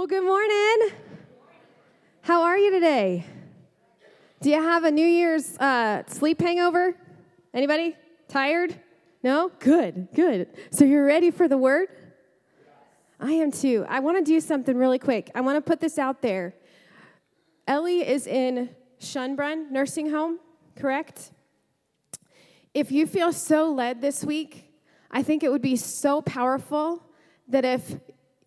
Well, good morning. How are you today? Do you have a New Year's uh, sleep hangover? Anybody? Tired? No? Good, good. So you're ready for the word? I am too. I want to do something really quick. I want to put this out there. Ellie is in Schönbrunn Nursing Home, correct? If you feel so led this week, I think it would be so powerful that if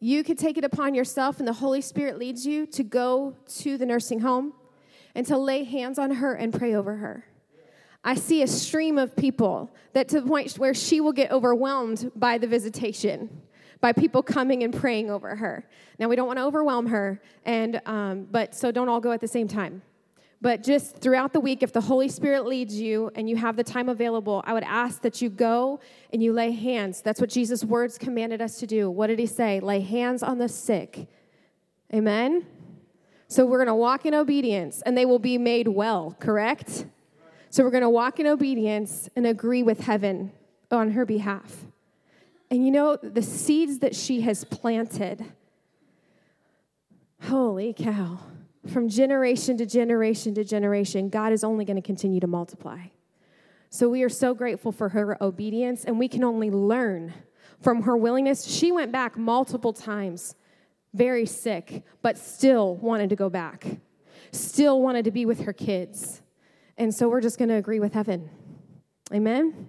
you could take it upon yourself and the Holy Spirit leads you to go to the nursing home and to lay hands on her and pray over her. I see a stream of people that to the point where she will get overwhelmed by the visitation, by people coming and praying over her. Now we don't want to overwhelm her, and um, but so don't all go at the same time. But just throughout the week, if the Holy Spirit leads you and you have the time available, I would ask that you go and you lay hands. That's what Jesus' words commanded us to do. What did he say? Lay hands on the sick. Amen? So we're going to walk in obedience and they will be made well, correct? So we're going to walk in obedience and agree with heaven on her behalf. And you know, the seeds that she has planted, holy cow from generation to generation to generation, God is only going to continue to multiply. So we are so grateful for her obedience, and we can only learn from her willingness. She went back multiple times, very sick, but still wanted to go back, still wanted to be with her kids. And so we're just going to agree with heaven. Amen.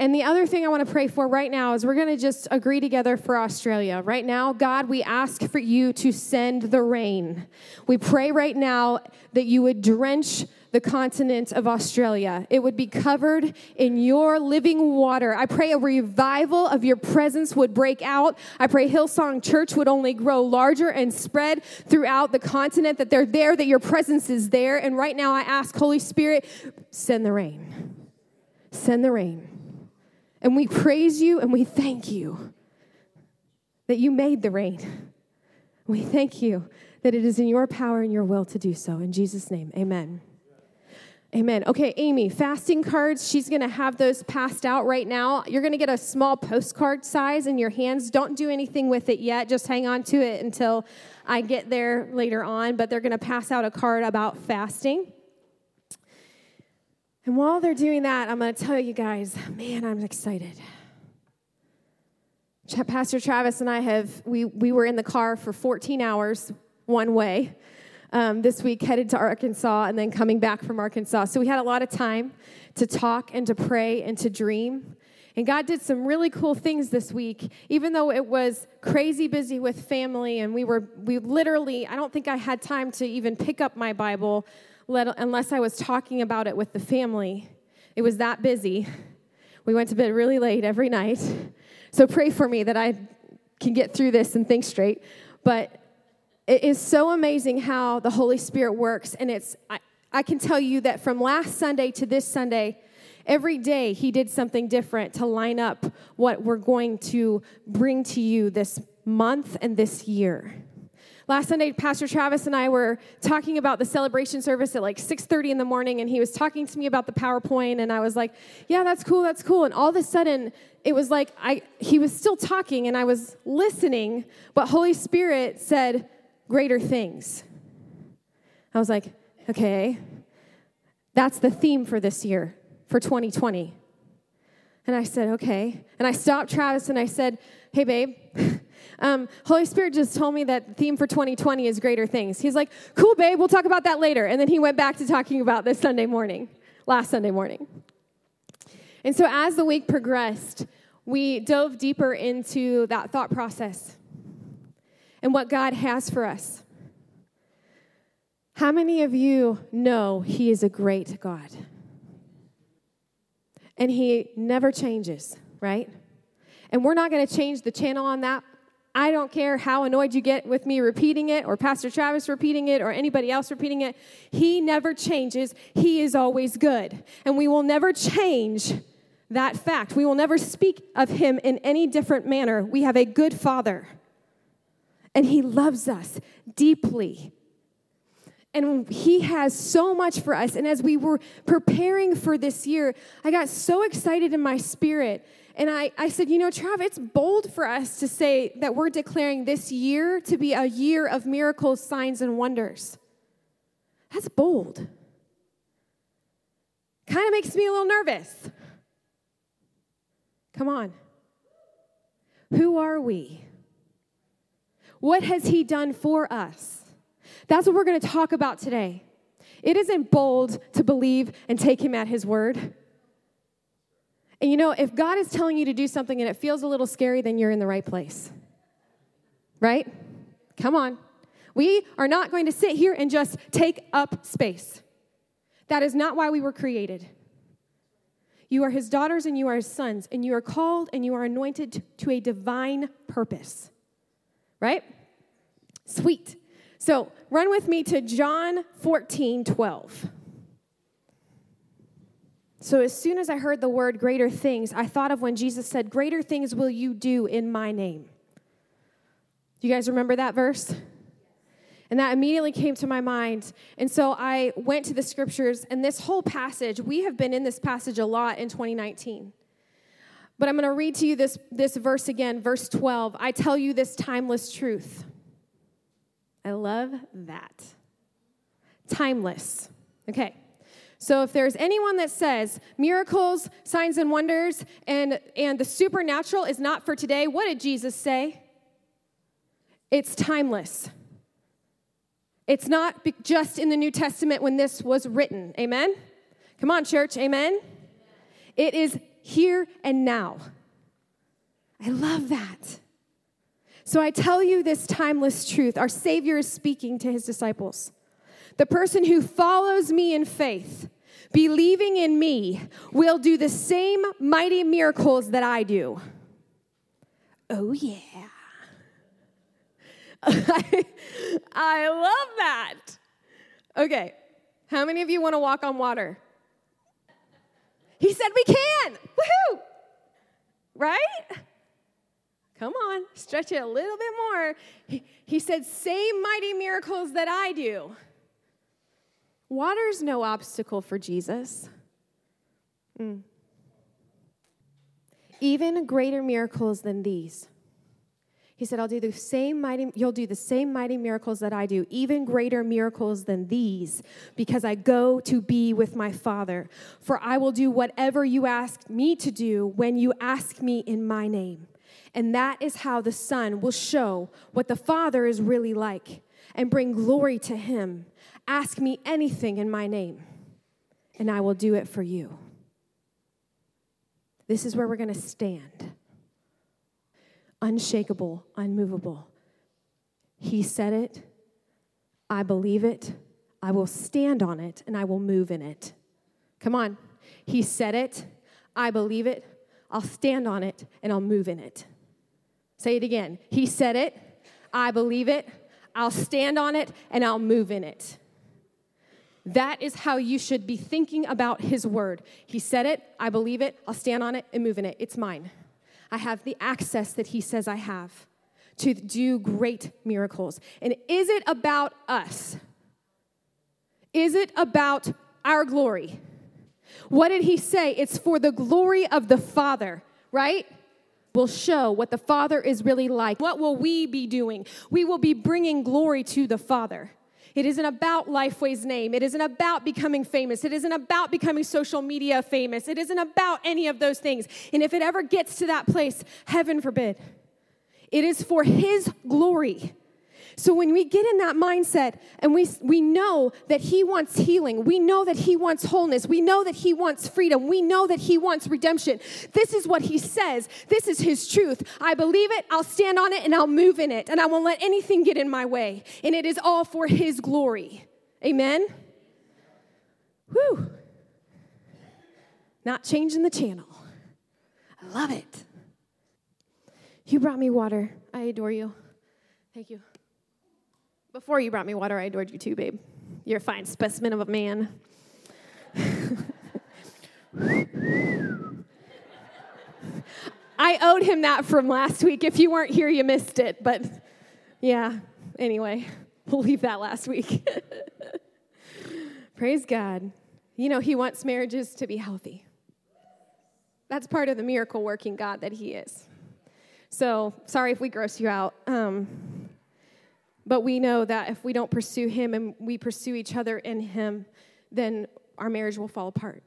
And the other thing I want to pray for right now is we're going to just agree together for Australia. Right now, God, we ask for you to send the rain. We pray right now that you would drench the continent of Australia. It would be covered in your living water. I pray a revival of your presence would break out. I pray Hillsong Church would only grow larger and spread throughout the continent, that they're there, that your presence is there. And right now, I ask, Holy Spirit, send the rain. Send the rain. And we praise you and we thank you that you made the rain. We thank you that it is in your power and your will to do so. In Jesus' name, amen. Amen. Okay, Amy, fasting cards, she's going to have those passed out right now. You're going to get a small postcard size in your hands. Don't do anything with it yet. Just hang on to it until I get there later on. But they're going to pass out a card about fasting. And while they're doing that, I'm going to tell you guys, man, I'm excited. Pastor Travis and I have, we, we were in the car for 14 hours one way um, this week, headed to Arkansas and then coming back from Arkansas. So we had a lot of time to talk and to pray and to dream. And God did some really cool things this week, even though it was crazy busy with family. And we were, we literally, I don't think I had time to even pick up my Bible let, unless I was talking about it with the family. It was that busy. We went to bed really late every night. So pray for me that I can get through this and think straight. But it is so amazing how the Holy Spirit works. And it's, I, I can tell you that from last Sunday to this Sunday, every day he did something different to line up what we're going to bring to you this month and this year. Last Sunday, Pastor Travis and I were talking about the celebration service at like 6:30 in the morning, and he was talking to me about the PowerPoint, and I was like, "Yeah, that's cool, that's cool." And all of a sudden, it was like I he was still talking, and I was listening, but Holy Spirit said, "Greater things." I was like, "Okay, that's the theme for this year, for 2020." And I said, "Okay," and I stopped Travis and I said, "Hey, babe." Um, Holy Spirit just told me that the theme for 2020 is greater things. He's like, cool, babe, we'll talk about that later. And then he went back to talking about this Sunday morning, last Sunday morning. And so as the week progressed, we dove deeper into that thought process and what God has for us. How many of you know He is a great God? And He never changes, right? And we're not going to change the channel on that I don't care how annoyed you get with me repeating it or Pastor Travis repeating it or anybody else repeating it. He never changes. He is always good. And we will never change that fact. We will never speak of him in any different manner. We have a good father, and he loves us deeply. And he has so much for us. And as we were preparing for this year, I got so excited in my spirit and I, I said, you know, Trav, it's bold for us to say that we're declaring this year to be a year of miracles, signs, and wonders. That's bold. Kind of makes me a little nervous. Come on. Who are we? What has He done for us? That's what we're going to talk about today. It isn't bold to believe and take Him at His word. And you know, if God is telling you to do something and it feels a little scary, then you're in the right place. Right? Come on. We are not going to sit here and just take up space. That is not why we were created. You are his daughters and you are his sons, and you are called and you are anointed to a divine purpose. Right? Sweet. So run with me to John 14 12. So, as soon as I heard the word greater things, I thought of when Jesus said, Greater things will you do in my name. Do you guys remember that verse? And that immediately came to my mind. And so I went to the scriptures, and this whole passage, we have been in this passage a lot in 2019. But I'm going to read to you this, this verse again, verse 12. I tell you this timeless truth. I love that. Timeless. Okay. So if there's anyone that says miracles, signs and wonders, and, and the supernatural is not for today, what did Jesus say? It's timeless. It's not just in the New Testament when this was written. Amen? Come on, church. Amen? It is here and now. I love that. So I tell you this timeless truth. Our Savior is speaking to his disciples. The person who follows me in faith, believing in me, will do the same mighty miracles that I do. Oh, yeah. I, love that. Okay, how many of you want to walk on water? He said we can. Woohoo! Right? Come on, stretch it a little bit more. He, he said, Same mighty miracles that I do. Water's no obstacle for Jesus. Mm. Even greater miracles than these. He said, I'll do the same mighty, you'll do the same mighty miracles that I do, even greater miracles than these, because I go to be with my Father. For I will do whatever you ask me to do when you ask me in my name. And that is how the Son will show what the Father is really like and bring glory to him. Ask me anything in my name, and I will do it for you. This is where we're going to stand unshakable, unmovable. He said it. I believe it. I will stand on it, and I will move in it. Come on. He said it. I believe it. I'll stand on it, and I'll move in it. Say it again. He said it. I believe it. I'll stand on it and I'll move in it. That is how you should be thinking about His word. He said it, I believe it, I'll stand on it and move in it. It's mine. I have the access that He says I have to do great miracles. And is it about us? Is it about our glory? What did He say? It's for the glory of the Father, right? will show what the Father is really like. What will we be doing? We will be bringing glory to the Father. It isn't about Lifeway's name. It isn't about becoming famous. It isn't about becoming social media famous. It isn't about any of those things. And if it ever gets to that place, heaven forbid, it is for His glory. So when we get in that mindset and we, we know that He wants healing, we know that He wants wholeness, we know that He wants freedom, we know that He wants redemption. This is what He says. This is His truth. I believe it, I'll stand on it, and I'll move in it, and I won't let anything get in my way. And it is all for His glory. Amen? Whew. Not changing the channel. I love it. You brought me water. I adore you. Thank you. Before you brought me water, I adored you too, babe. You're a fine specimen of a man. I owed him that from last week. If you weren't here, you missed it. But yeah, anyway, we'll leave that last week. Praise God. You know, he wants marriages to be healthy. That's part of the miracle working God that He is. So, sorry if we gross you out. Um, but we know that if we don't pursue Him and we pursue each other in Him, then our marriage will fall apart.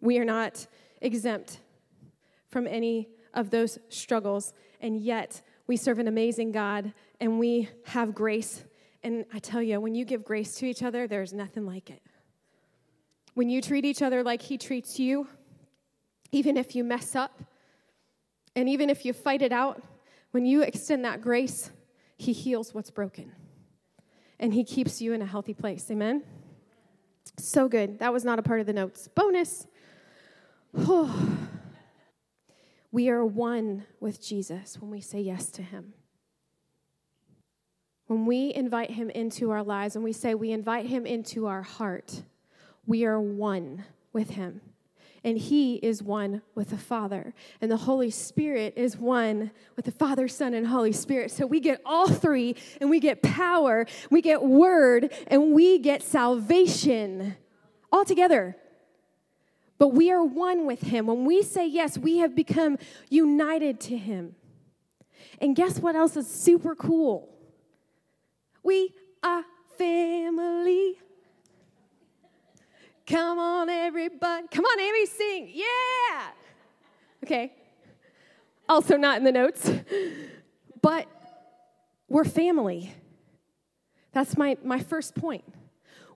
We are not exempt from any of those struggles, and yet we serve an amazing God and we have grace. And I tell you, when you give grace to each other, there's nothing like it. When you treat each other like He treats you, even if you mess up, and even if you fight it out, when you extend that grace, He heals what's broken. And He keeps you in a healthy place. Amen? So good. That was not a part of the notes. Bonus. we are one with Jesus when we say yes to Him. When we invite Him into our lives, and we say we invite Him into our heart, we are one with Him. And He is one with the Father. And the Holy Spirit is one with the Father, Son, and Holy Spirit. So we get all three, and we get power, we get word, and we get salvation all together. But we are one with Him. When we say yes, we have become united to Him. And guess what else is super cool? We are family. Come on, everybody. Come on, Amy, sing. Yeah. Okay. Also, not in the notes. But we're family. That's my, my first point.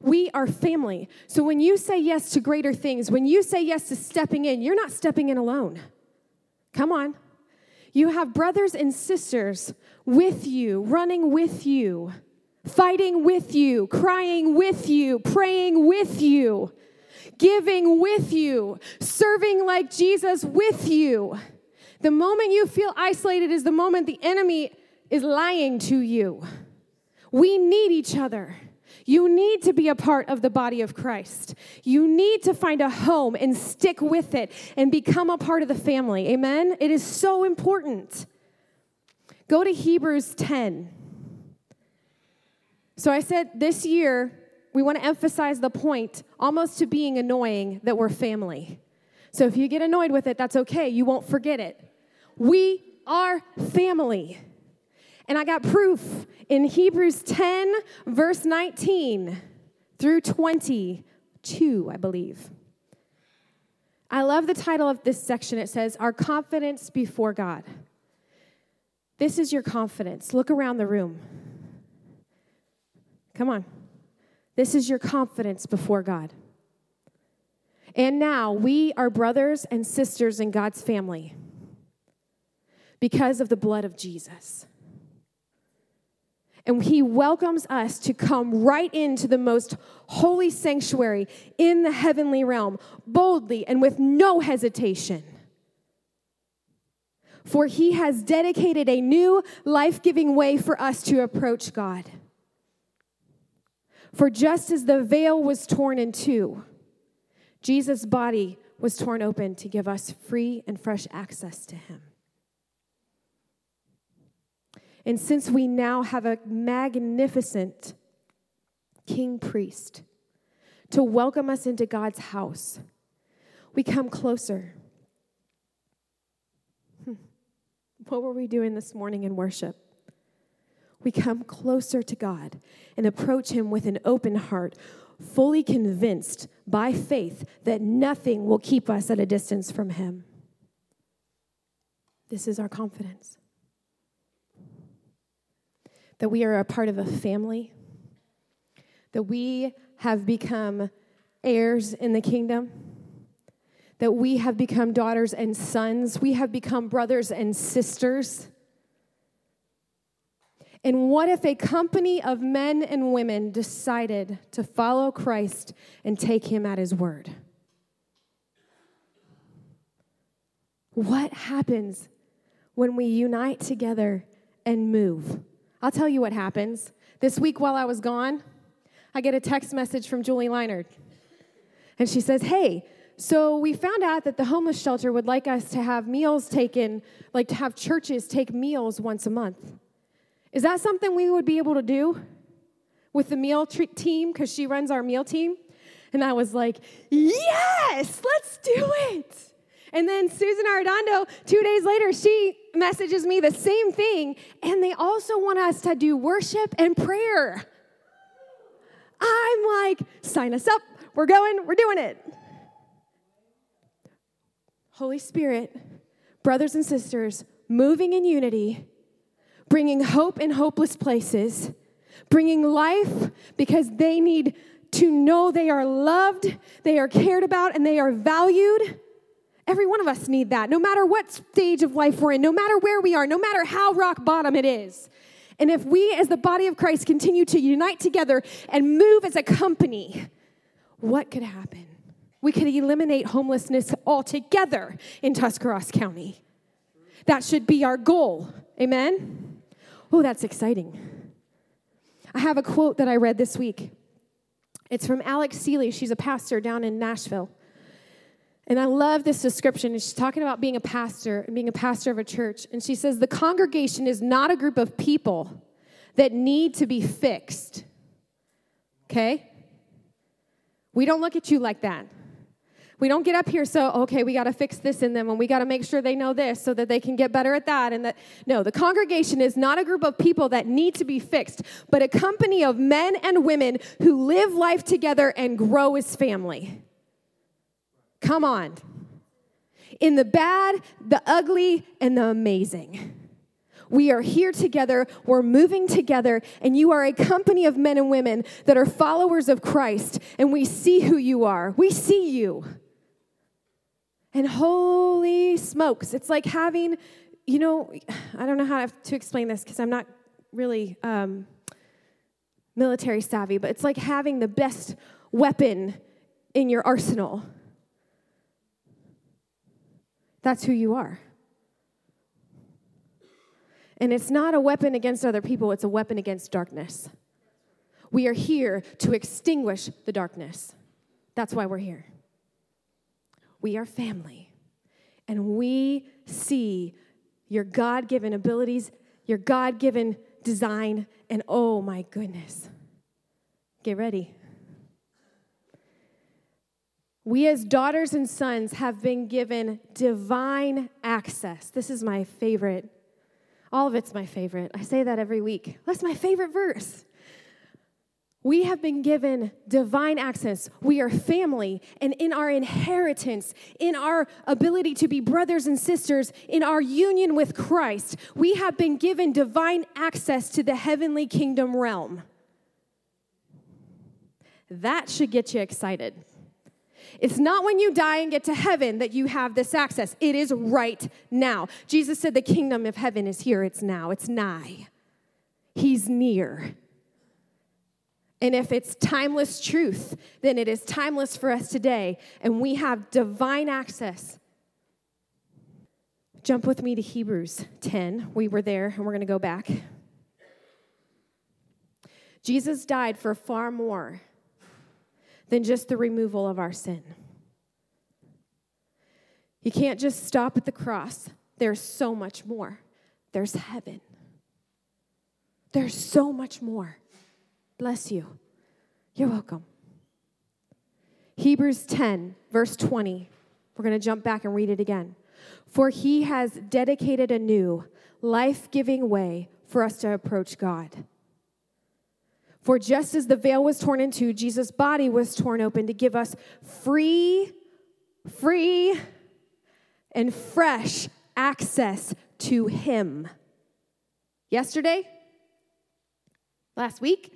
We are family. So when you say yes to greater things, when you say yes to stepping in, you're not stepping in alone. Come on. You have brothers and sisters with you, running with you, fighting with you, crying with you, praying with you, giving with you, serving like Jesus with you. The moment you feel isolated is the moment the enemy is lying to you. We need each other. You need to be a part of the body of Christ. You need to find a home and stick with it and become a part of the family. Amen? It is so important. Go to Hebrews 10. So I said this year, we want to emphasize the point, almost to being annoying, that we're family. So if you get annoyed with it, that's okay. You won't forget it. We are family. And I got proof in Hebrews 10, verse 19 through 22, I believe. I love the title of this section. It says, Our Confidence Before God. This is your confidence. Look around the room. Come on. This is your confidence before God. And now we are brothers and sisters in God's family because of the blood of Jesus. And he welcomes us to come right into the most holy sanctuary in the heavenly realm, boldly and with no hesitation. For he has dedicated a new life giving way for us to approach God. For just as the veil was torn in two, Jesus' body was torn open to give us free and fresh access to him. And since we now have a magnificent king priest to welcome us into God's house, we come closer. Hmm. What were we doing this morning in worship? We come closer to God and approach Him with an open heart, fully convinced by faith that nothing will keep us at a distance from Him. This is our confidence that we are a part of a family, that we have become heirs in the kingdom, that we have become daughters and sons, we have become brothers and sisters. And what if a company of men and women decided to follow Christ and take him at his word? What happens when we unite together and move? I'll tell you what happens. This week while I was gone, I get a text message from Julie Leinard. And she says, Hey, so we found out that the homeless shelter would like us to have meals taken, like to have churches take meals once a month. Is that something we would be able to do with the meal team? Because she runs our meal team. And I was like, yes, let's do it. And then Susan Arredondo, two days later, she messages me the same thing. And they also want us to do worship and prayer. I'm like, sign us up. We're going, we're doing it. Holy Spirit, brothers and sisters, moving in unity, bringing hope in hopeless places, bringing life because they need to know they are loved, they are cared about, and they are valued. Every one of us need that, no matter what stage of life we're in, no matter where we are, no matter how rock bottom it is. And if we, as the body of Christ, continue to unite together and move as a company, what could happen? We could eliminate homelessness altogether in Tuscarawas County. That should be our goal. Amen? Oh, that's exciting. I have a quote that I read this week. It's from Alex Seeley. She's a pastor down in Nashville. And I love this description. She's talking about being a pastor and being a pastor of a church. And she says, The congregation is not a group of people that need to be fixed. Okay? We don't look at you like that. We don't get up here so, okay, we got to fix this in them and we got to make sure they know this so that they can get better at that. And that, no, the congregation is not a group of people that need to be fixed, but a company of men and women who live life together and grow as family. Come on. In the bad, the ugly, and the amazing. We are here together, we're moving together, and you are a company of men and women that are followers of Christ, and we see who you are. We see you. And holy smokes, it's like having, you know, I don't know how to explain this because I'm not really um, military savvy, but it's like having the best weapon in your arsenal. That's who you are. And it's not a weapon against other people, it's a weapon against darkness. We are here to extinguish the darkness. That's why we're here. We are family. And we see your God given abilities, your God given design, and oh my goodness. Get ready. We, as daughters and sons, have been given divine access. This is my favorite. All of it's my favorite. I say that every week. That's my favorite verse. We have been given divine access. We are family, and in our inheritance, in our ability to be brothers and sisters, in our union with Christ, we have been given divine access to the heavenly kingdom realm. That should get you excited. It's not when you die and get to heaven that you have this access. It is right now. Jesus said, The kingdom of heaven is here, it's now, it's nigh. He's near. And if it's timeless truth, then it is timeless for us today, and we have divine access. Jump with me to Hebrews 10. We were there, and we're going to go back. Jesus died for far more than just the removal of our sin. You can't just stop at the cross, there's so much more. There's heaven, there's so much more. Bless you. You're welcome. Hebrews 10, verse 20. We're going to jump back and read it again. For he has dedicated a new, life giving way for us to approach God. For just as the veil was torn in two, Jesus' body was torn open to give us free, free, and fresh access to him. Yesterday? Last week?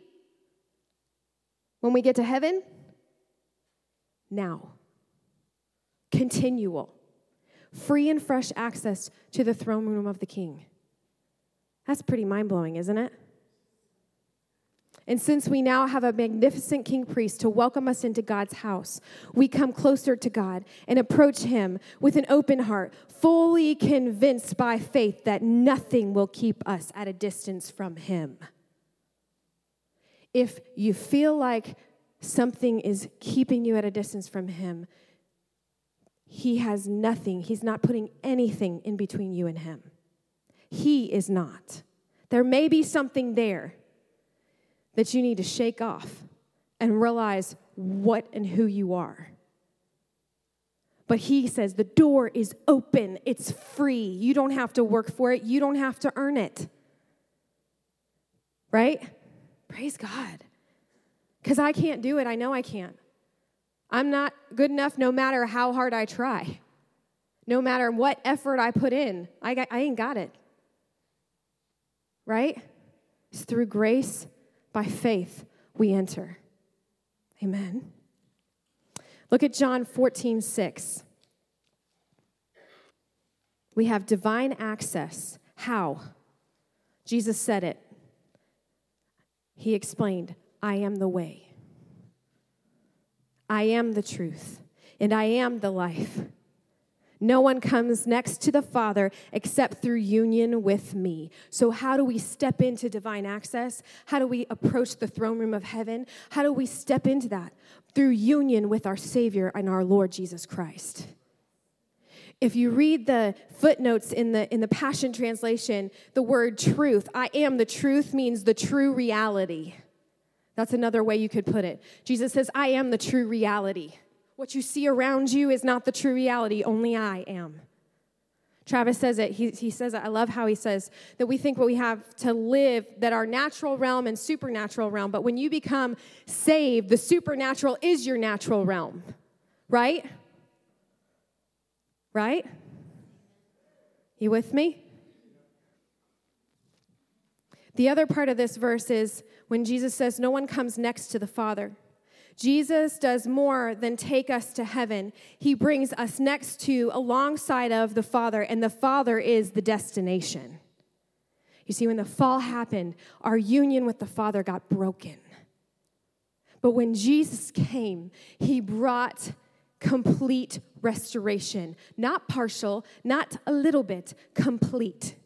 When we get to heaven, now. Continual. Free and fresh access to the throne room of the King. That's pretty mind blowing, isn't it? And since we now have a magnificent king priest to welcome us into God's house, we come closer to God and approach him with an open heart, fully convinced by faith that nothing will keep us at a distance from him. If you feel like something is keeping you at a distance from Him, He has nothing, He's not putting anything in between you and Him. He is not. There may be something there that you need to shake off and realize what and who you are. But he says the door is open, it's free. You don't have to work for it, you don't have to earn it. Right? Praise God. Because I can't do it, I know I can't. I'm not good enough no matter how hard I try, no matter what effort I put in. I, got, I ain't got it. Right? It's through grace, by faith, we enter. Amen. Look at John 14, 6. We have divine access. How? Jesus said it. He explained, I am the way. I am the truth, and I am the life. No one comes next to the Father except through union with me. So, how do we step into divine access? How do we approach the throne room of heaven? How do we step into that? Through union with our Savior and our Lord Jesus Christ. If you read the footnotes in the, in the Passion Translation, the word truth, I am the truth, means the true reality. That's another way you could put it. Jesus says, I am the true reality. What you see around you is not the true reality, only I am. Travis says it. He, he says it. I love how he says that we think what we have to live, that our natural realm and supernatural realm, but when you become saved, the supernatural is your natural realm, right? Right? You with me? The other part of this verse is when Jesus says, No one comes next to the Father. Jesus does more than take us to heaven. He brings us next to, alongside of the Father, and the Father is the destination. You see, when the fall happened, our union with the Father got broken. But when Jesus came, he brought complete restoration, not partial, not a little bit, complete.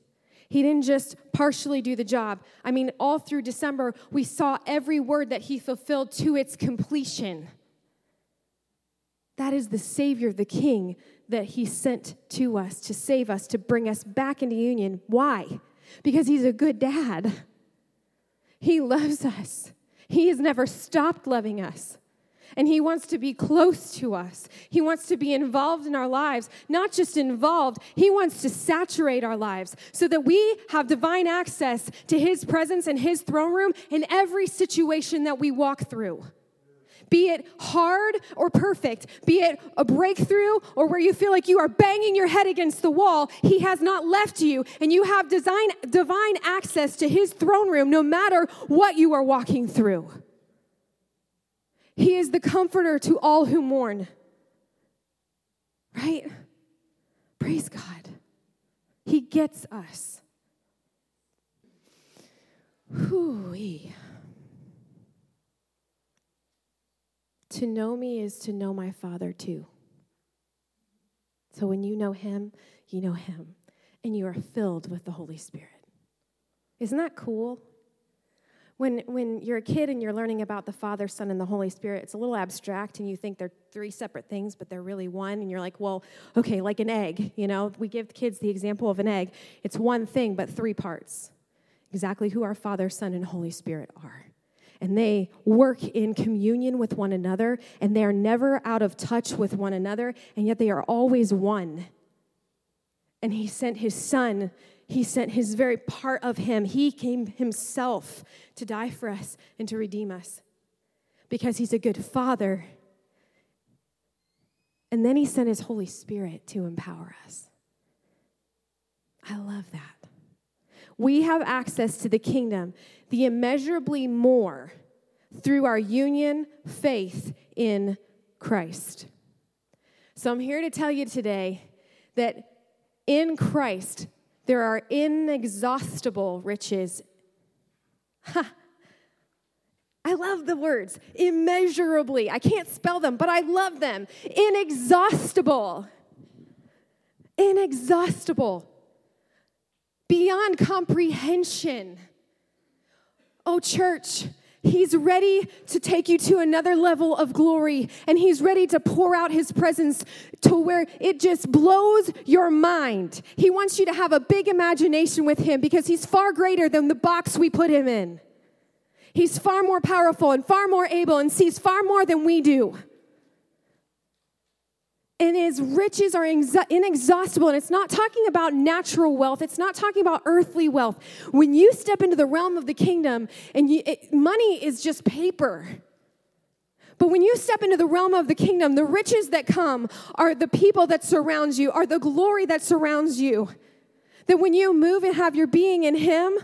He didn't just partially do the job. I mean, all through December, we saw every word that he fulfilled to its completion. That is the Savior, the King that he sent to us to save us, to bring us back into union. Why? Because he's a good dad. He loves us, he has never stopped loving us and He wants to be close to us. He wants to be involved in our lives, not just involved, He wants to saturate our lives so that we have divine access to His presence and His throne room in every situation that we walk through. Be it hard or perfect, be it a breakthrough or where you feel like you are banging your head against the wall, He has not left you, and you have design, divine access to His throne room no matter what you are walking through. He is the comforter to all who mourn. Right? Praise God. He gets us. Hooey. To know me is to know my Father too. So when you know Him, you know Him, and you are filled with the Holy Spirit. Isn't that cool? When, when you're a kid and you're learning about the Father, Son, and the Holy Spirit, it's a little abstract and you think they're three separate things, but they're really one. And you're like, well, okay, like an egg, you know? We give kids the example of an egg. It's one thing, but three parts. Exactly who our Father, Son, and Holy Spirit are. And they work in communion with one another, and they are never out of touch with one another, and yet they are always one. And He sent His Son he sent his very part of him. He came himself to die for us and to redeem us because he's a good father. And then he sent his Holy Spirit to empower us. I love that. We have access to the kingdom, the immeasurably more through our union faith in Christ. So I'm here to tell you today that in Christ, there are inexhaustible riches. Ha! I love the words immeasurably. I can't spell them, but I love them. Inexhaustible. Inexhaustible. Beyond comprehension. Oh, church, He's ready to take you to another level of glory, and He's ready to pour out His presence to where it just blows your mind. He wants you to have a big imagination with Him because He's far greater than the box we put Him in. He's far more powerful and far more able and sees far more than we do. And his riches are inexhaustible. And it's not talking about natural wealth, it's not talking about earthly wealth. When you step into the realm of the kingdom, and you, it, money is just paper. But when you step into the realm of the kingdom, the riches that come are the people that surround you, are the glory that surrounds you. That when you move and have your being in Him,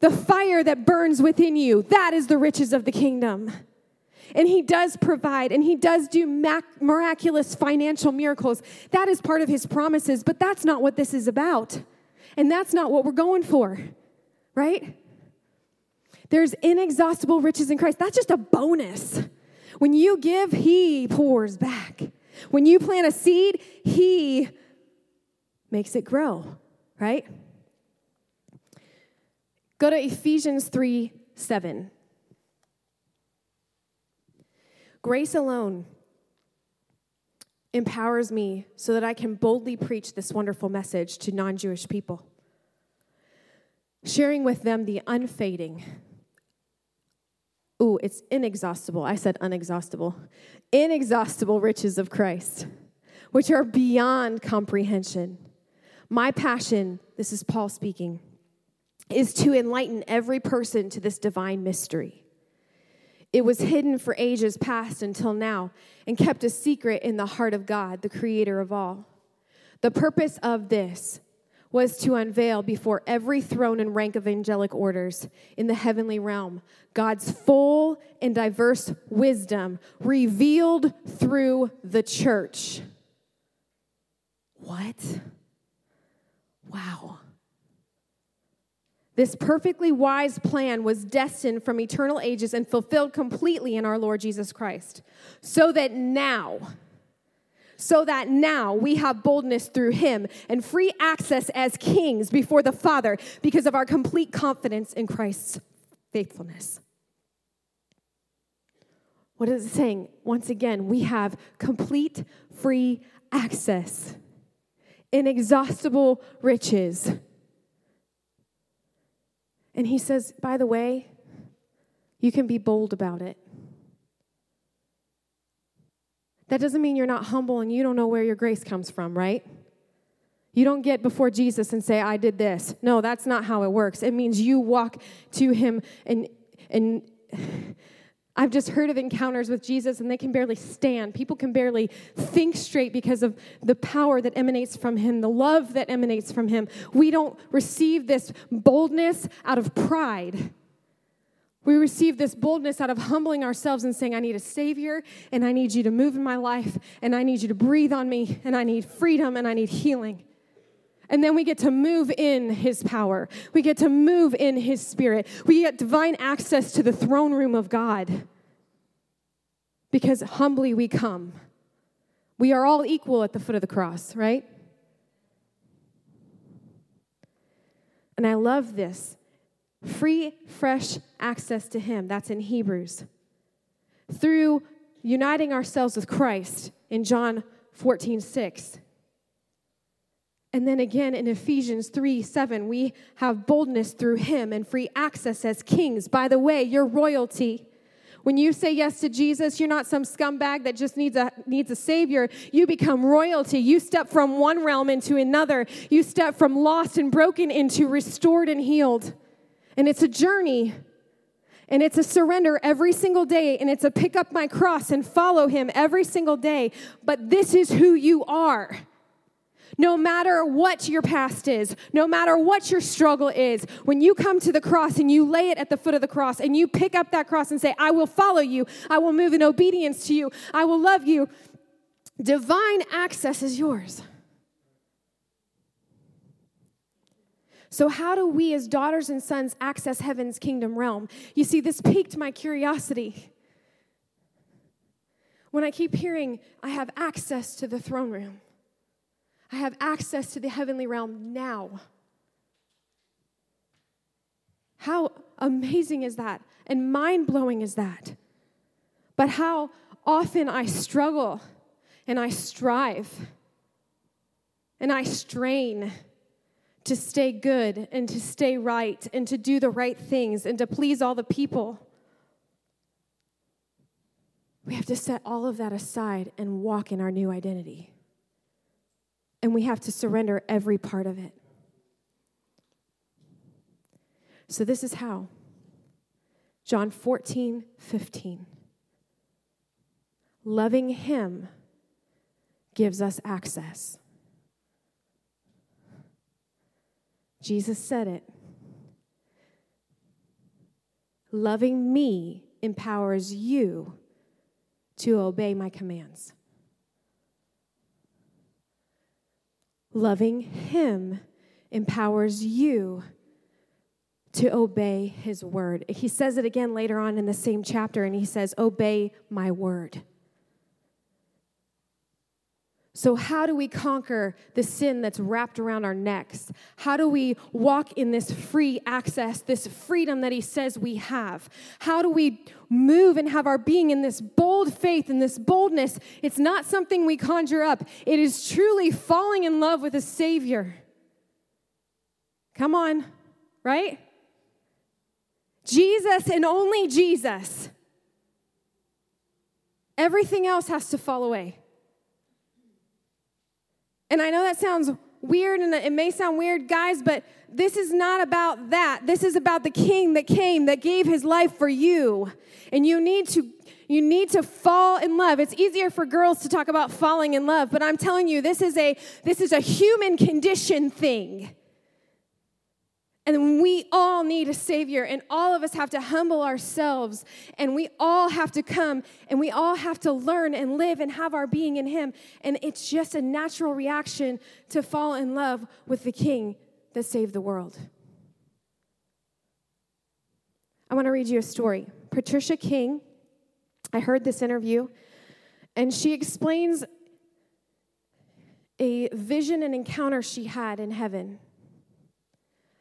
the fire that burns within you, that is the riches of the kingdom. And He does provide and He does do mac- miraculous financial miracles. That is part of His promises, but that's not what this is about. And that's not what we're going for, right? There's inexhaustible riches in Christ. That's just a bonus. When you give, He pours back. When you plant a seed, He makes it grow, right? Go to Ephesians 3 7. Grace alone empowers me so that I can boldly preach this wonderful message to non Jewish people, sharing with them the unfading, Ooh, it's inexhaustible. I said unexhaustible. Inexhaustible riches of Christ, which are beyond comprehension. My passion, this is Paul speaking, is to enlighten every person to this divine mystery. It was hidden for ages past until now and kept a secret in the heart of God, the creator of all. The purpose of this was to unveil before every throne and rank of angelic orders in the heavenly realm God's full and diverse wisdom revealed through the church. What? Wow. This perfectly wise plan was destined from eternal ages and fulfilled completely in our Lord Jesus Christ. So that now, so that now we have boldness through him and free access as kings before the Father because of our complete confidence in Christ's faithfulness. What is it saying? Once again, we have complete free access, inexhaustible riches. And he says, by the way, you can be bold about it. That doesn't mean you're not humble and you don't know where your grace comes from, right? You don't get before Jesus and say, I did this. No, that's not how it works. It means you walk to him and and I've just heard of encounters with Jesus and they can barely stand. People can barely think straight because of the power that emanates from him, the love that emanates from him. We don't receive this boldness out of pride. We receive this boldness out of humbling ourselves and saying, I need a Savior, and I need you to move in my life, and I need you to breathe on me, and I need freedom, and I need healing. And then we get to move in His power. We get to move in His Spirit. We get divine access to the throne room of God because humbly we come. We are all equal at the foot of the cross, right? And I love this free, fresh access to Him. That's in Hebrews. Through uniting ourselves with Christ in John 14, 6. And then again in Ephesians 3 7, we have boldness through Him and free access as kings. By the way, your royalty. When you say yes to Jesus, you're not some scumbag that just needs a, needs a savior. You become royalty. You step from one realm into another. You step from lost and broken into restored and healed. And it's a journey. And it's a surrender every single day. And it's a pick up my cross and follow him every single day. But this is who you are. No matter what your past is, no matter what your struggle is, when you come to the cross and you lay it at the foot of the cross and you pick up that cross and say, I will follow you, I will move in obedience to you, I will love you, divine access is yours. So, how do we as daughters and sons access heaven's kingdom realm? You see, this piqued my curiosity. When I keep hearing, I have access to the throne room, I have access to the heavenly realm now. How amazing is that? And mind blowing is that? But how often I struggle and I strive and I strain to stay good and to stay right and to do the right things and to please all the people. We have to set all of that aside and walk in our new identity. And we have to surrender every part of it. So, this is how John 14, 15. Loving Him gives us access. Jesus said it. Loving me empowers you to obey my commands. Loving Him empowers you to obey His word. He says it again later on in the same chapter, and He says, Obey my word. So, how do we conquer the sin that's wrapped around our necks? How do we walk in this free access, this freedom that He says we have? How do we move and have our being in this bold faith and this boldness? It's not something we conjure up, it is truly falling in love with a Savior. Come on, right? Jesus and only Jesus. Everything else has to fall away. And I know that sounds weird and it may sound weird, guys, but this is not about that. This is about the king that came, that gave his life for you. And you need to you need to fall in love. It's easier for girls to talk about falling in love, but I'm telling you this is a this is a human condition thing. And we all need a Savior, and all of us have to humble ourselves, and we all have to come, and we all have to learn and live and have our being in Him. And it's just a natural reaction to fall in love with the King that saved the world. I want to read you a story. Patricia King, I heard this interview, and she explains a vision and encounter she had in heaven.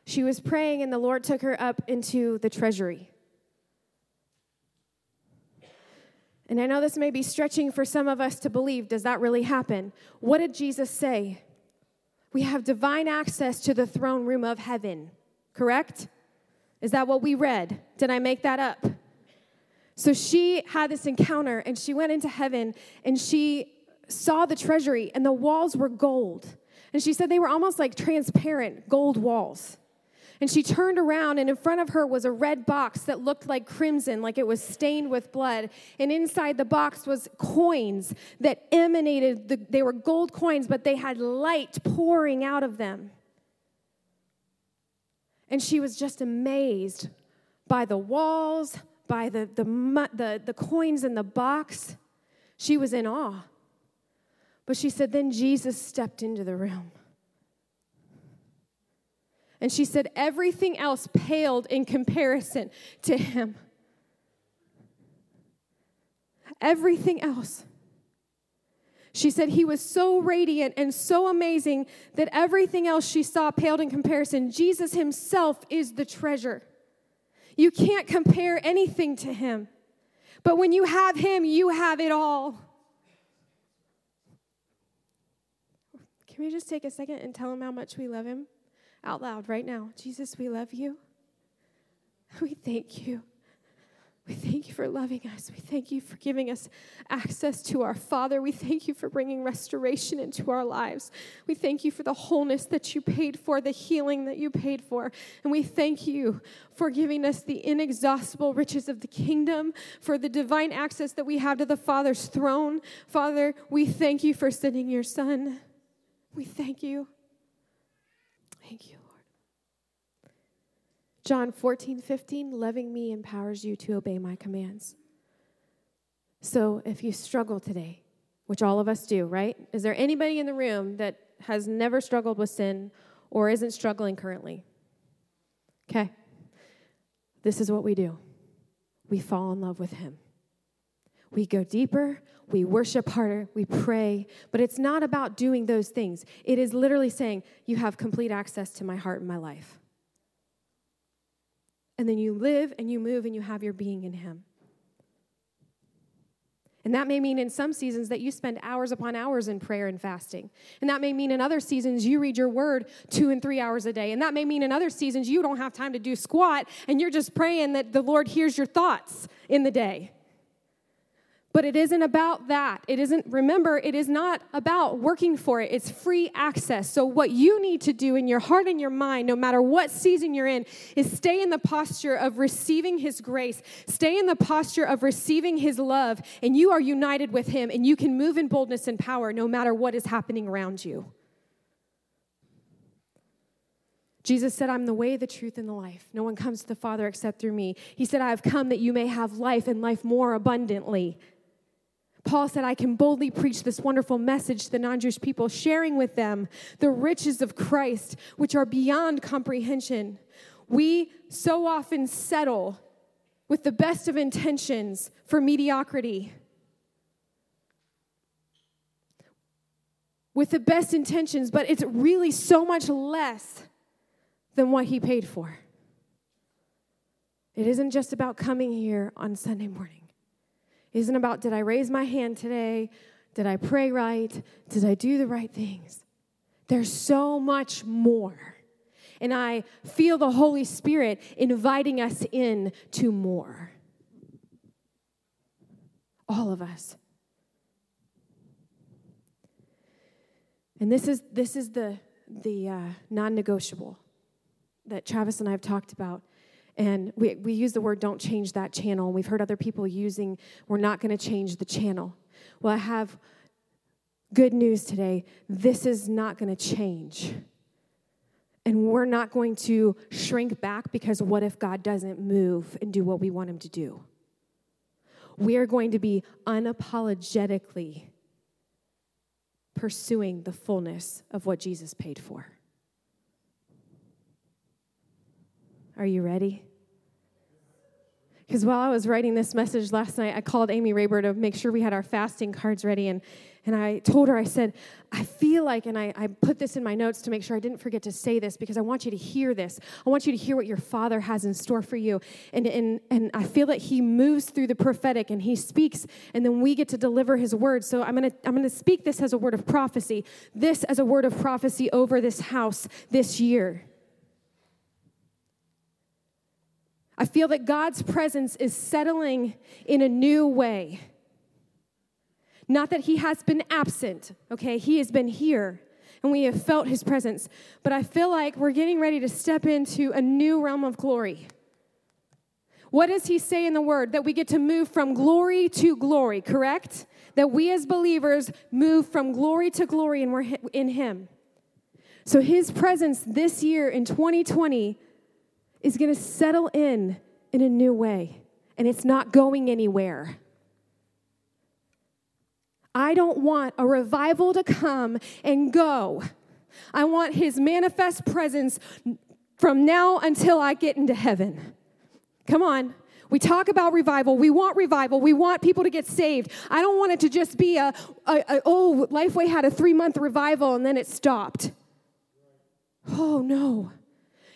She was praying, and the Lord took her up into the treasury. And I know this may be stretching for some of us to believe. Does that really happen? What did Jesus say? We have divine access to the throne room of heaven, correct? Is that what we read? Did I make that up? So she had this encounter and she went into heaven and she saw the treasury and the walls were gold. And she said they were almost like transparent gold walls. And she turned around, and in front of her was a red box that looked like crimson, like it was stained with blood. And inside the box was coins that emanated, the, they were gold coins, but they had light pouring out of them. And she was just amazed by the walls, by the, the, the, the coins in the box. She was in awe. But she said, then Jesus stepped into the room. And she said, everything else paled in comparison to him. Everything else. She said he was so radiant and so amazing that everything else she saw paled in comparison. Jesus himself is the treasure. You can't compare anything to him. But when you have him, you have it all. Can we just take a second and tell him how much we love him? Out loud right now Jesus, we love you. We thank you. We thank you for loving us. We thank you for giving us access to our Father. We thank you for bringing restoration into our lives. We thank you for the wholeness that you paid for, the healing that you paid for. And we thank you for giving us the inexhaustible riches of the kingdom, for the divine access that we have to the Father's throne. Father, we thank you for sending your Son. We thank you. Thank you, Lord. John 14, 15, loving me empowers you to obey my commands. So if you struggle today, which all of us do, right? Is there anybody in the room that has never struggled with sin or isn't struggling currently? Okay. This is what we do we fall in love with Him. We go deeper, we worship harder, we pray, but it's not about doing those things. It is literally saying, You have complete access to my heart and my life. And then you live and you move and you have your being in Him. And that may mean in some seasons that you spend hours upon hours in prayer and fasting. And that may mean in other seasons you read your word two and three hours a day. And that may mean in other seasons you don't have time to do squat and you're just praying that the Lord hears your thoughts in the day. But it isn't about that. It isn't, remember, it is not about working for it. It's free access. So, what you need to do in your heart and your mind, no matter what season you're in, is stay in the posture of receiving His grace, stay in the posture of receiving His love, and you are united with Him, and you can move in boldness and power no matter what is happening around you. Jesus said, I'm the way, the truth, and the life. No one comes to the Father except through me. He said, I have come that you may have life and life more abundantly. Paul said, I can boldly preach this wonderful message to the non Jewish people, sharing with them the riches of Christ, which are beyond comprehension. We so often settle with the best of intentions for mediocrity. With the best intentions, but it's really so much less than what he paid for. It isn't just about coming here on Sunday morning. Isn't about did I raise my hand today? Did I pray right? Did I do the right things? There's so much more. And I feel the Holy Spirit inviting us in to more. All of us. And this is this is the the uh, non-negotiable that Travis and I have talked about. And we, we use the word don't change that channel. We've heard other people using, we're not going to change the channel. Well, I have good news today. This is not going to change. And we're not going to shrink back because what if God doesn't move and do what we want him to do? We are going to be unapologetically pursuing the fullness of what Jesus paid for. Are you ready? Because while I was writing this message last night, I called Amy Rayber to make sure we had our fasting cards ready. And, and I told her, I said, I feel like, and I, I put this in my notes to make sure I didn't forget to say this because I want you to hear this. I want you to hear what your Father has in store for you. And, and, and I feel that He moves through the prophetic and He speaks, and then we get to deliver His word. So I'm going to I'm to speak this as a word of prophecy, this as a word of prophecy over this house this year. I feel that God's presence is settling in a new way. Not that He has been absent, okay? He has been here and we have felt His presence. But I feel like we're getting ready to step into a new realm of glory. What does He say in the Word? That we get to move from glory to glory, correct? That we as believers move from glory to glory and we're in Him. So His presence this year in 2020 is going to settle in in a new way, and it's not going anywhere. I don't want a revival to come and go. I want his manifest presence from now until I get into heaven. Come on. We talk about revival. We want revival. We want people to get saved. I don't want it to just be a, a, a oh, Lifeway had a three month revival and then it stopped. Oh, no.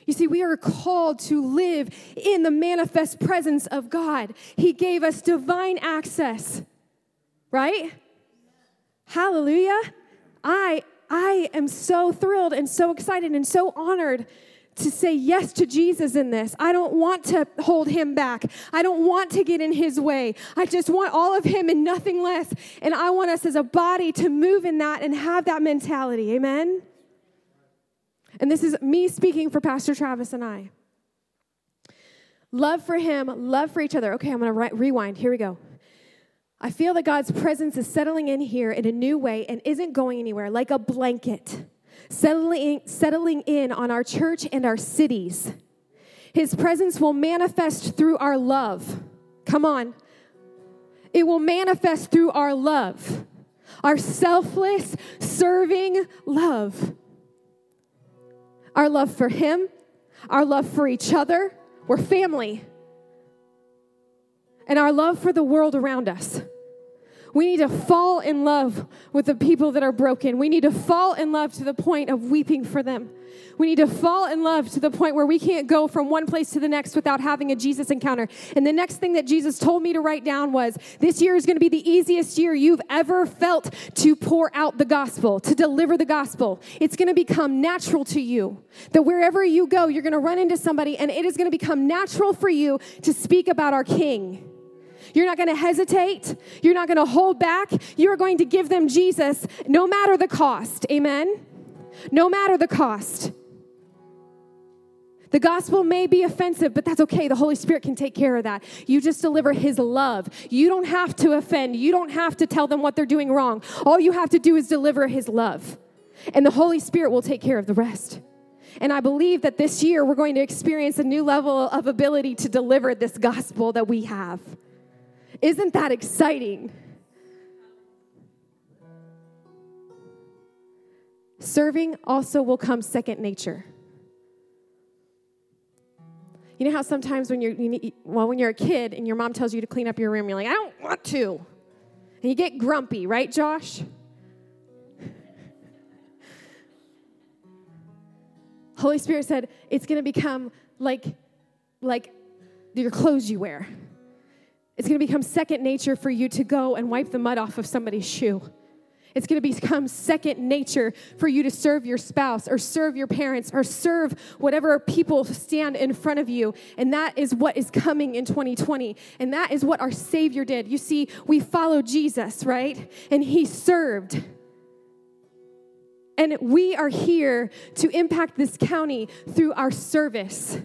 You see, we are called to live in the manifest presence of God. He gave us divine access, right? Hallelujah. I, I am so thrilled and so excited and so honored to say yes to Jesus in this. I don't want to hold him back. I don't want to get in his way. I just want all of him and nothing less. And I want us as a body to move in that and have that mentality. Amen? And this is me speaking for Pastor Travis and I. Love for him, love for each other. Okay, I'm going to re- rewind. Here we go. I feel that God's presence is settling in here in a new way and isn't going anywhere, like a blanket, settling, settling in on our church and our cities. His presence will manifest through our love. Come on. It will manifest through our love, our selfless, serving love our love for Him, our love for each other. We're family. And our love for the world around us. We need to fall in love with the people that are broken. We need to fall in love to the point of weeping for them. We need to fall in love to the point where we can't go from one place to the next without having a Jesus encounter. And the next thing that Jesus told me to write down was this year is going to be the easiest year you've ever felt to pour out the gospel, to deliver the gospel. It's going to become natural to you that wherever you go, you're going to run into somebody and it is going to become natural for you to speak about our King. You're not going to hesitate. You're not going to hold back. You're going to give them Jesus no matter the cost. Amen? No matter the cost. The gospel may be offensive, but that's okay. The Holy Spirit can take care of that. You just deliver His love. You don't have to offend. You don't have to tell them what they're doing wrong. All you have to do is deliver His love, and the Holy Spirit will take care of the rest. And I believe that this year we're going to experience a new level of ability to deliver this gospel that we have. Isn't that exciting? Serving also will come second nature. You know how sometimes when you're, you need, well, when you're a kid and your mom tells you to clean up your room, you're like, I don't want to. And you get grumpy, right, Josh? Holy Spirit said, it's going to become like, like your clothes you wear. It's going to become second nature for you to go and wipe the mud off of somebody's shoe. It's going to become second nature for you to serve your spouse or serve your parents or serve whatever people stand in front of you. And that is what is coming in 2020. And that is what our Savior did. You see, we follow Jesus, right? And He served. And we are here to impact this county through our service,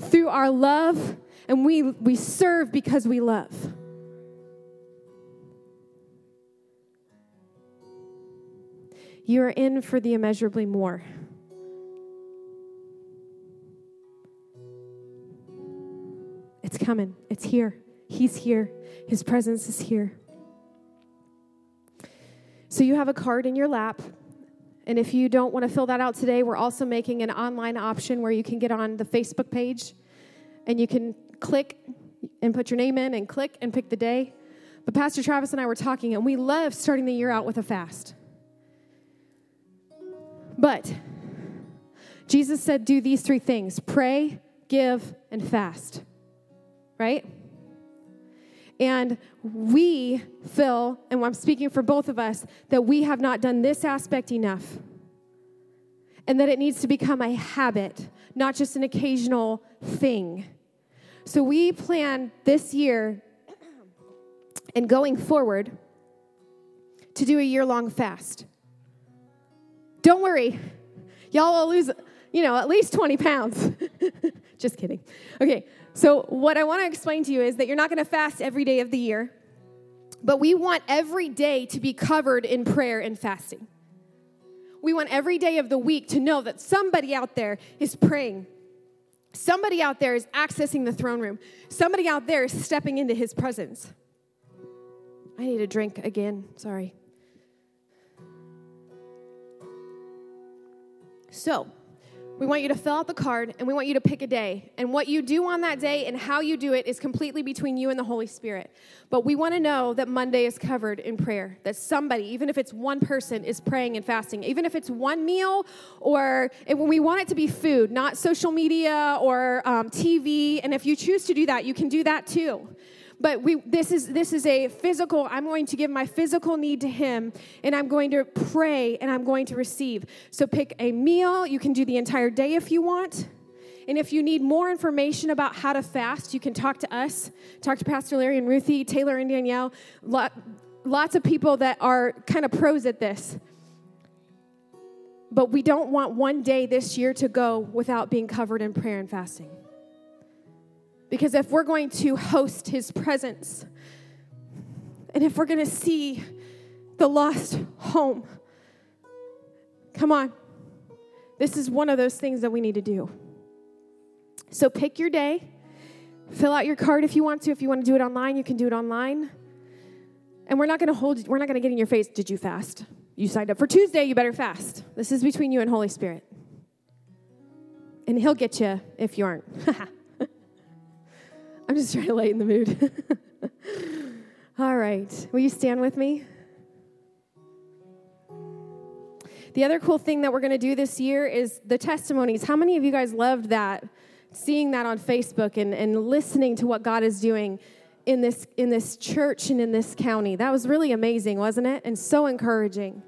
through our love, and we, we serve because we love. You are in for the immeasurably more. It's coming. It's here. He's here. His presence is here. So you have a card in your lap. And if you don't want to fill that out today, we're also making an online option where you can get on the Facebook page and you can click and put your name in and click and pick the day. But Pastor Travis and I were talking, and we love starting the year out with a fast. But Jesus said, do these three things pray, give, and fast. Right? And we feel, and I'm speaking for both of us, that we have not done this aspect enough. And that it needs to become a habit, not just an occasional thing. So we plan this year and going forward to do a year long fast. Don't worry, y'all will lose, you know, at least 20 pounds. Just kidding. Okay, so what I want to explain to you is that you're not going to fast every day of the year, but we want every day to be covered in prayer and fasting. We want every day of the week to know that somebody out there is praying. Somebody out there is accessing the throne room. Somebody out there is stepping into his presence. I need a drink again. Sorry. So, we want you to fill out the card and we want you to pick a day. And what you do on that day and how you do it is completely between you and the Holy Spirit. But we want to know that Monday is covered in prayer, that somebody, even if it's one person, is praying and fasting, even if it's one meal or when we want it to be food, not social media or um, TV. And if you choose to do that, you can do that too but we, this, is, this is a physical, I'm going to give my physical need to Him, and I'm going to pray and I'm going to receive. So pick a meal. You can do the entire day if you want. And if you need more information about how to fast, you can talk to us, talk to Pastor Larry and Ruthie, Taylor and Danielle, lot, lots of people that are kind of pros at this. But we don't want one day this year to go without being covered in prayer and fasting. Because if we're going to host his presence, and if we're going to see the lost home, come on. This is one of those things that we need to do. So pick your day, fill out your card if you want to. If you want to do it online, you can do it online. And we're not going to hold, we're not going to get in your face, did you fast? You signed up for Tuesday, you better fast. This is between you and Holy Spirit. And He'll get you if you aren't. I'm just trying to lighten the mood. All right. Will you stand with me? The other cool thing that we're going to do this year is the testimonies. How many of you guys loved that? Seeing that on Facebook and, and listening to what God is doing in this, in this church and in this county. That was really amazing, wasn't it? And so encouraging.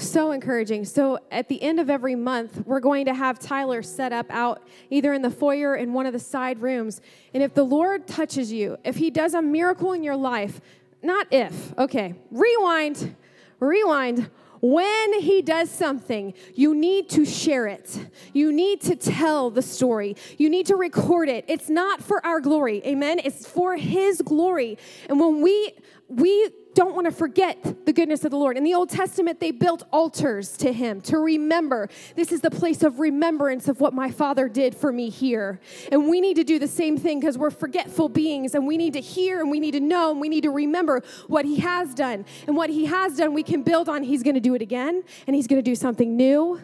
So encouraging. So at the end of every month, we're going to have Tyler set up out either in the foyer in one of the side rooms. And if the Lord touches you, if he does a miracle in your life, not if, okay, rewind, rewind. When he does something, you need to share it. You need to tell the story. You need to record it. It's not for our glory. Amen. It's for his glory. And when we we don't want to forget the goodness of the Lord. In the Old Testament, they built altars to Him to remember. This is the place of remembrance of what my Father did for me here. And we need to do the same thing because we're forgetful beings and we need to hear and we need to know and we need to remember what He has done. And what He has done, we can build on. He's going to do it again and He's going to do something new.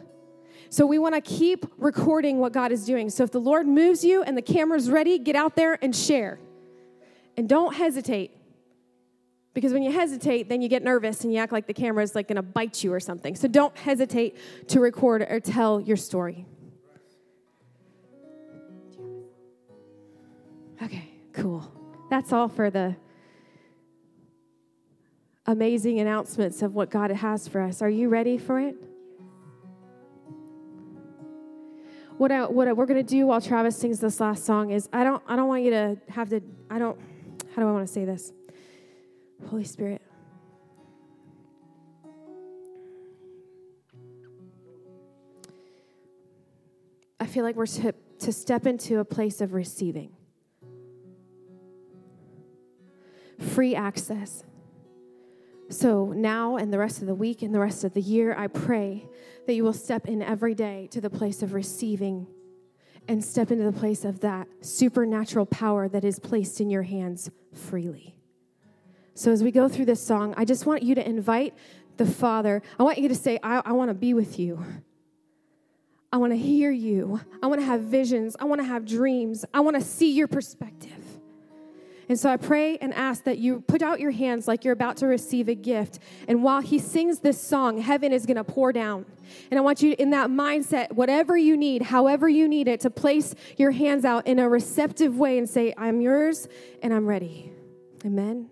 So we want to keep recording what God is doing. So if the Lord moves you and the camera's ready, get out there and share. And don't hesitate. Because when you hesitate, then you get nervous and you act like the camera is like going to bite you or something. So don't hesitate to record or tell your story. Okay, cool. That's all for the amazing announcements of what God has for us. Are you ready for it? What, I, what I, we're going to do while Travis sings this last song is I don't, I don't want you to have to, I don't, how do I want to say this? Holy Spirit. I feel like we're to, to step into a place of receiving. Free access. So now and the rest of the week and the rest of the year, I pray that you will step in every day to the place of receiving and step into the place of that supernatural power that is placed in your hands freely. So as we go through this song, I just want you to invite the Father. I want you to say, I, I want to be with you. I want to hear you. I want to have visions. I want to have dreams. I want to see your perspective. And so I pray and ask that you put out your hands like you're about to receive a gift. And while he sings this song, heaven is going to pour down. And I want you in that mindset, whatever you need, however you need it, to place your hands out in a receptive way and say, I'm yours and I'm ready. Amen.